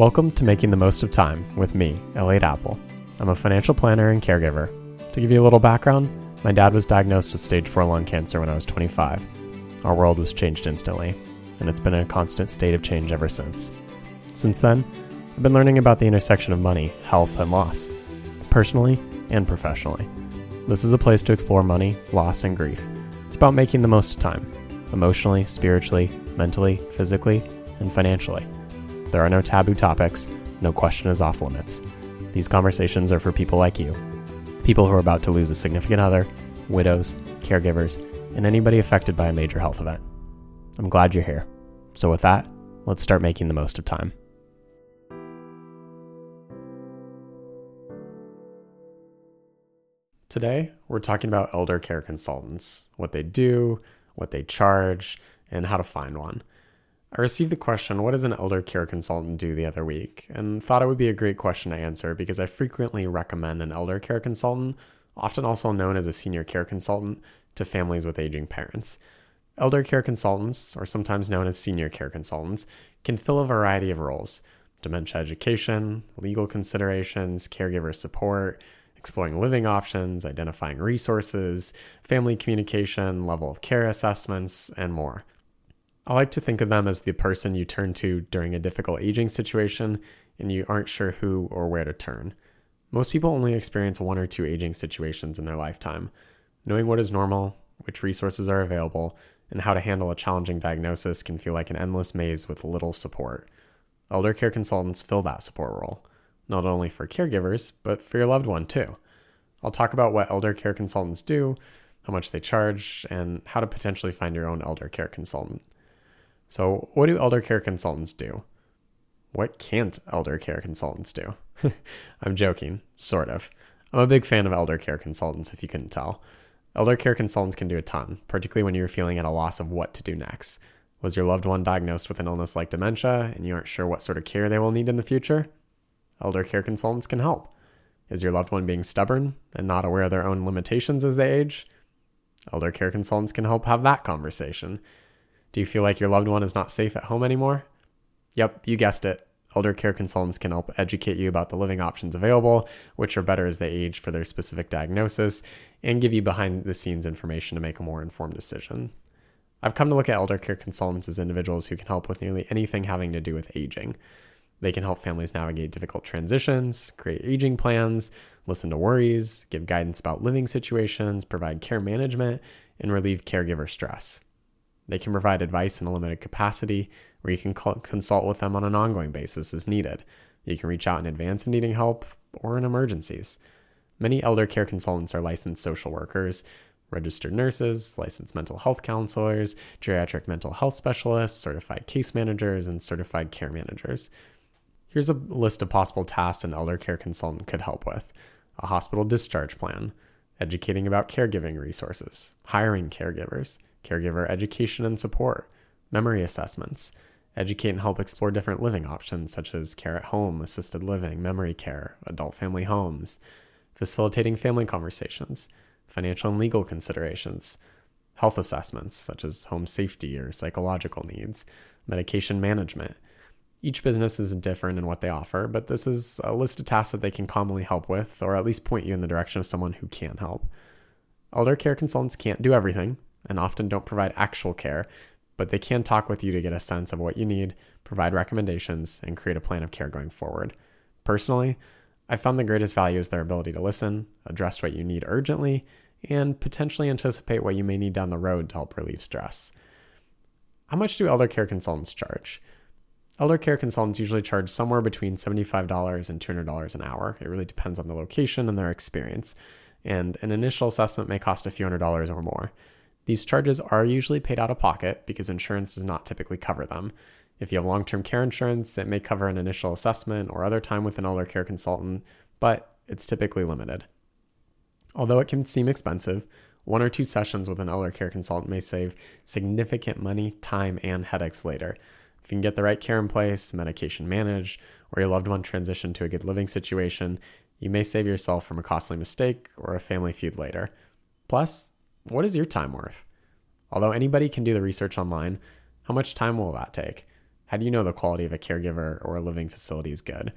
Welcome to Making the Most of Time with me, Elliot Appel. I'm a financial planner and caregiver. To give you a little background, my dad was diagnosed with stage 4 lung cancer when I was 25. Our world was changed instantly, and it's been a constant state of change ever since. Since then, I've been learning about the intersection of money, health, and loss, personally and professionally. This is a place to explore money, loss, and grief. It's about making the most of time, emotionally, spiritually, mentally, physically, and financially. There are no taboo topics, no question is off limits. These conversations are for people like you, people who are about to lose a significant other, widows, caregivers, and anybody affected by a major health event. I'm glad you're here. So, with that, let's start making the most of time. Today, we're talking about elder care consultants, what they do, what they charge, and how to find one. I received the question, What does an elder care consultant do the other week? and thought it would be a great question to answer because I frequently recommend an elder care consultant, often also known as a senior care consultant, to families with aging parents. Elder care consultants, or sometimes known as senior care consultants, can fill a variety of roles dementia education, legal considerations, caregiver support, exploring living options, identifying resources, family communication, level of care assessments, and more. I like to think of them as the person you turn to during a difficult aging situation and you aren't sure who or where to turn. Most people only experience one or two aging situations in their lifetime. Knowing what is normal, which resources are available, and how to handle a challenging diagnosis can feel like an endless maze with little support. Elder care consultants fill that support role, not only for caregivers, but for your loved one too. I'll talk about what elder care consultants do, how much they charge, and how to potentially find your own elder care consultant. So, what do elder care consultants do? What can't elder care consultants do? I'm joking, sort of. I'm a big fan of elder care consultants, if you couldn't tell. Elder care consultants can do a ton, particularly when you're feeling at a loss of what to do next. Was your loved one diagnosed with an illness like dementia and you aren't sure what sort of care they will need in the future? Elder care consultants can help. Is your loved one being stubborn and not aware of their own limitations as they age? Elder care consultants can help have that conversation. Do you feel like your loved one is not safe at home anymore? Yep, you guessed it. Elder care consultants can help educate you about the living options available, which are better as they age for their specific diagnosis, and give you behind the scenes information to make a more informed decision. I've come to look at elder care consultants as individuals who can help with nearly anything having to do with aging. They can help families navigate difficult transitions, create aging plans, listen to worries, give guidance about living situations, provide care management, and relieve caregiver stress. They can provide advice in a limited capacity, where you can consult with them on an ongoing basis as needed. You can reach out in advance of needing help or in emergencies. Many elder care consultants are licensed social workers, registered nurses, licensed mental health counselors, geriatric mental health specialists, certified case managers, and certified care managers. Here's a list of possible tasks an elder care consultant could help with a hospital discharge plan, educating about caregiving resources, hiring caregivers, caregiver education and support, memory assessments, educate and help explore different living options such as care at home, assisted living, memory care, adult family homes, facilitating family conversations, financial and legal considerations, health assessments such as home safety or psychological needs, medication management. Each business is different in what they offer, but this is a list of tasks that they can commonly help with, or at least point you in the direction of someone who can help. Elder care consultants can't do everything, and often don't provide actual care, but they can talk with you to get a sense of what you need, provide recommendations, and create a plan of care going forward. Personally, I found the greatest value is their ability to listen, address what you need urgently, and potentially anticipate what you may need down the road to help relieve stress. How much do elder care consultants charge? Elder care consultants usually charge somewhere between $75 and $200 an hour. It really depends on the location and their experience, and an initial assessment may cost a few hundred dollars or more. These charges are usually paid out of pocket because insurance does not typically cover them. If you have long term care insurance, it may cover an initial assessment or other time with an elder care consultant, but it's typically limited. Although it can seem expensive, one or two sessions with an elder care consultant may save significant money, time, and headaches later. If you can get the right care in place, medication managed, or your loved one transition to a good living situation, you may save yourself from a costly mistake or a family feud later. Plus, what is your time worth? Although anybody can do the research online, how much time will that take? How do you know the quality of a caregiver or a living facility is good?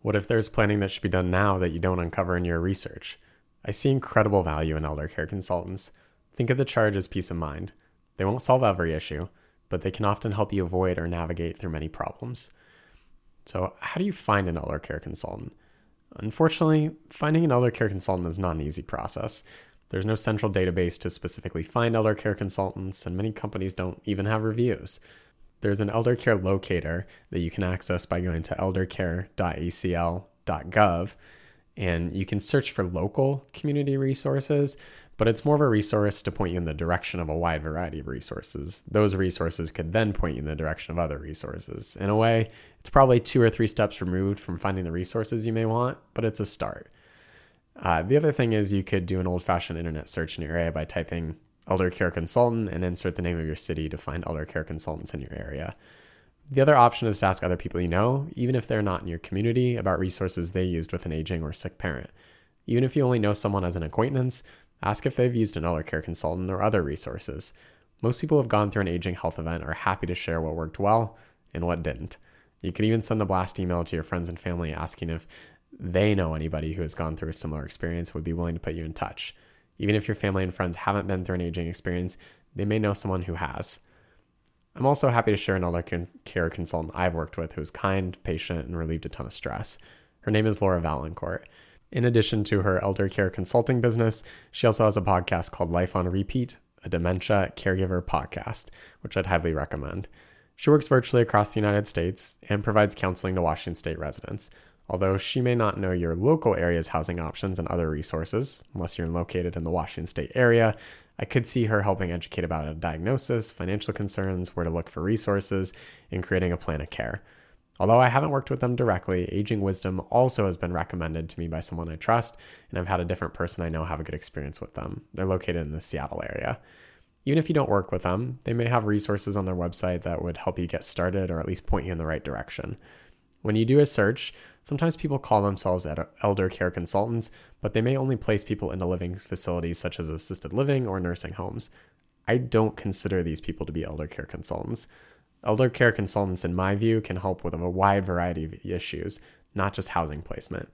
What if there's planning that should be done now that you don't uncover in your research? I see incredible value in elder care consultants. Think of the charge as peace of mind. They won't solve every issue, but they can often help you avoid or navigate through many problems. So, how do you find an elder care consultant? Unfortunately, finding an elder care consultant is not an easy process. There's no central database to specifically find elder care consultants, and many companies don't even have reviews. There's an elder care locator that you can access by going to eldercare.acl.gov, and you can search for local community resources, but it's more of a resource to point you in the direction of a wide variety of resources. Those resources could then point you in the direction of other resources. In a way, it's probably two or three steps removed from finding the resources you may want, but it's a start. Uh, the other thing is you could do an old fashioned internet search in your area by typing elder care consultant and insert the name of your city to find elder care consultants in your area. The other option is to ask other people you know, even if they're not in your community, about resources they used with an aging or sick parent. Even if you only know someone as an acquaintance, Ask if they've used an elder care consultant or other resources. Most people have gone through an aging health event are happy to share what worked well and what didn't. You could even send a blast email to your friends and family asking if they know anybody who has gone through a similar experience would be willing to put you in touch. Even if your family and friends haven't been through an aging experience, they may know someone who has. I'm also happy to share another care consultant I've worked with who is kind, patient, and relieved a ton of stress. Her name is Laura Valancourt. In addition to her elder care consulting business, she also has a podcast called Life on Repeat, a dementia caregiver podcast, which I'd highly recommend. She works virtually across the United States and provides counseling to Washington state residents. Although she may not know your local area's housing options and other resources, unless you're located in the Washington state area, I could see her helping educate about a diagnosis, financial concerns, where to look for resources, and creating a plan of care. Although I haven't worked with them directly, Aging Wisdom also has been recommended to me by someone I trust, and I've had a different person I know have a good experience with them. They're located in the Seattle area. Even if you don't work with them, they may have resources on their website that would help you get started or at least point you in the right direction. When you do a search, sometimes people call themselves elder care consultants, but they may only place people into living facilities such as assisted living or nursing homes. I don't consider these people to be elder care consultants. Elder care consultants, in my view, can help with a wide variety of issues, not just housing placement.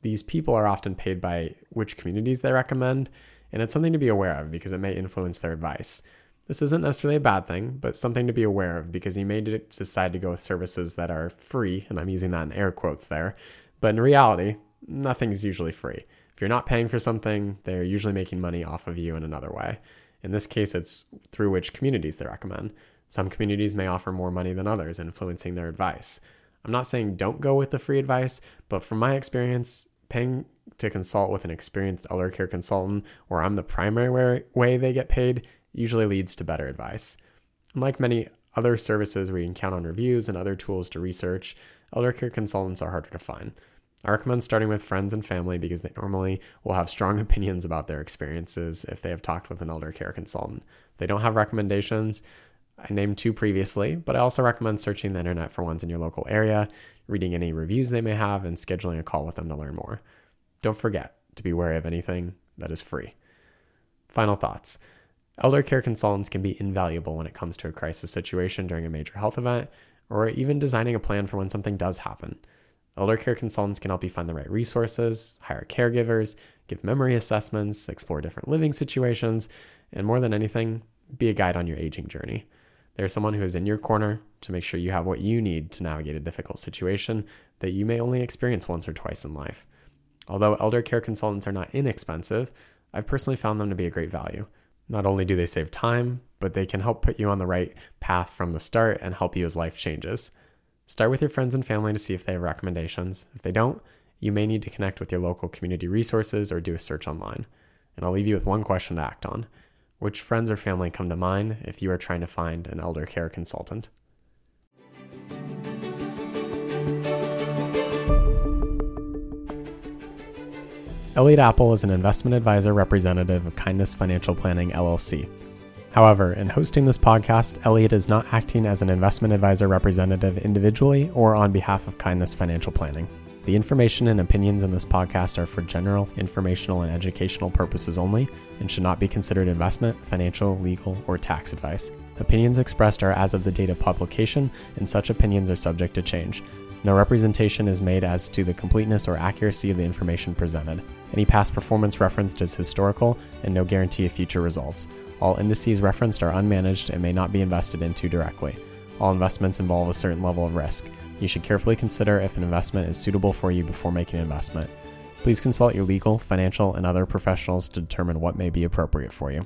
These people are often paid by which communities they recommend, and it's something to be aware of because it may influence their advice. This isn't necessarily a bad thing, but something to be aware of because you may decide to go with services that are free, and I'm using that in air quotes there, but in reality, nothing's usually free. If you're not paying for something, they're usually making money off of you in another way. In this case, it's through which communities they recommend. Some communities may offer more money than others, influencing their advice. I'm not saying don't go with the free advice, but from my experience, paying to consult with an experienced elder care consultant, or I'm the primary way they get paid, usually leads to better advice. Unlike many other services where you can count on reviews and other tools to research, elder care consultants are harder to find. I recommend starting with friends and family because they normally will have strong opinions about their experiences if they have talked with an elder care consultant. They don't have recommendations, I named two previously, but I also recommend searching the internet for ones in your local area, reading any reviews they may have, and scheduling a call with them to learn more. Don't forget to be wary of anything that is free. Final thoughts Elder care consultants can be invaluable when it comes to a crisis situation during a major health event, or even designing a plan for when something does happen. Elder care consultants can help you find the right resources, hire caregivers, give memory assessments, explore different living situations, and more than anything, be a guide on your aging journey. There's someone who is in your corner to make sure you have what you need to navigate a difficult situation that you may only experience once or twice in life. Although elder care consultants are not inexpensive, I've personally found them to be a great value. Not only do they save time, but they can help put you on the right path from the start and help you as life changes. Start with your friends and family to see if they have recommendations. If they don't, you may need to connect with your local community resources or do a search online. And I'll leave you with one question to act on. Which friends or family come to mind if you are trying to find an elder care consultant? Elliot Appel is an investment advisor representative of Kindness Financial Planning LLC. However, in hosting this podcast, Elliot is not acting as an investment advisor representative individually or on behalf of Kindness Financial Planning. The information and opinions in this podcast are for general, informational, and educational purposes only and should not be considered investment, financial, legal, or tax advice. Opinions expressed are as of the date of publication, and such opinions are subject to change. No representation is made as to the completeness or accuracy of the information presented. Any past performance referenced is historical, and no guarantee of future results. All indices referenced are unmanaged and may not be invested into directly. All investments involve a certain level of risk. You should carefully consider if an investment is suitable for you before making an investment. Please consult your legal, financial, and other professionals to determine what may be appropriate for you.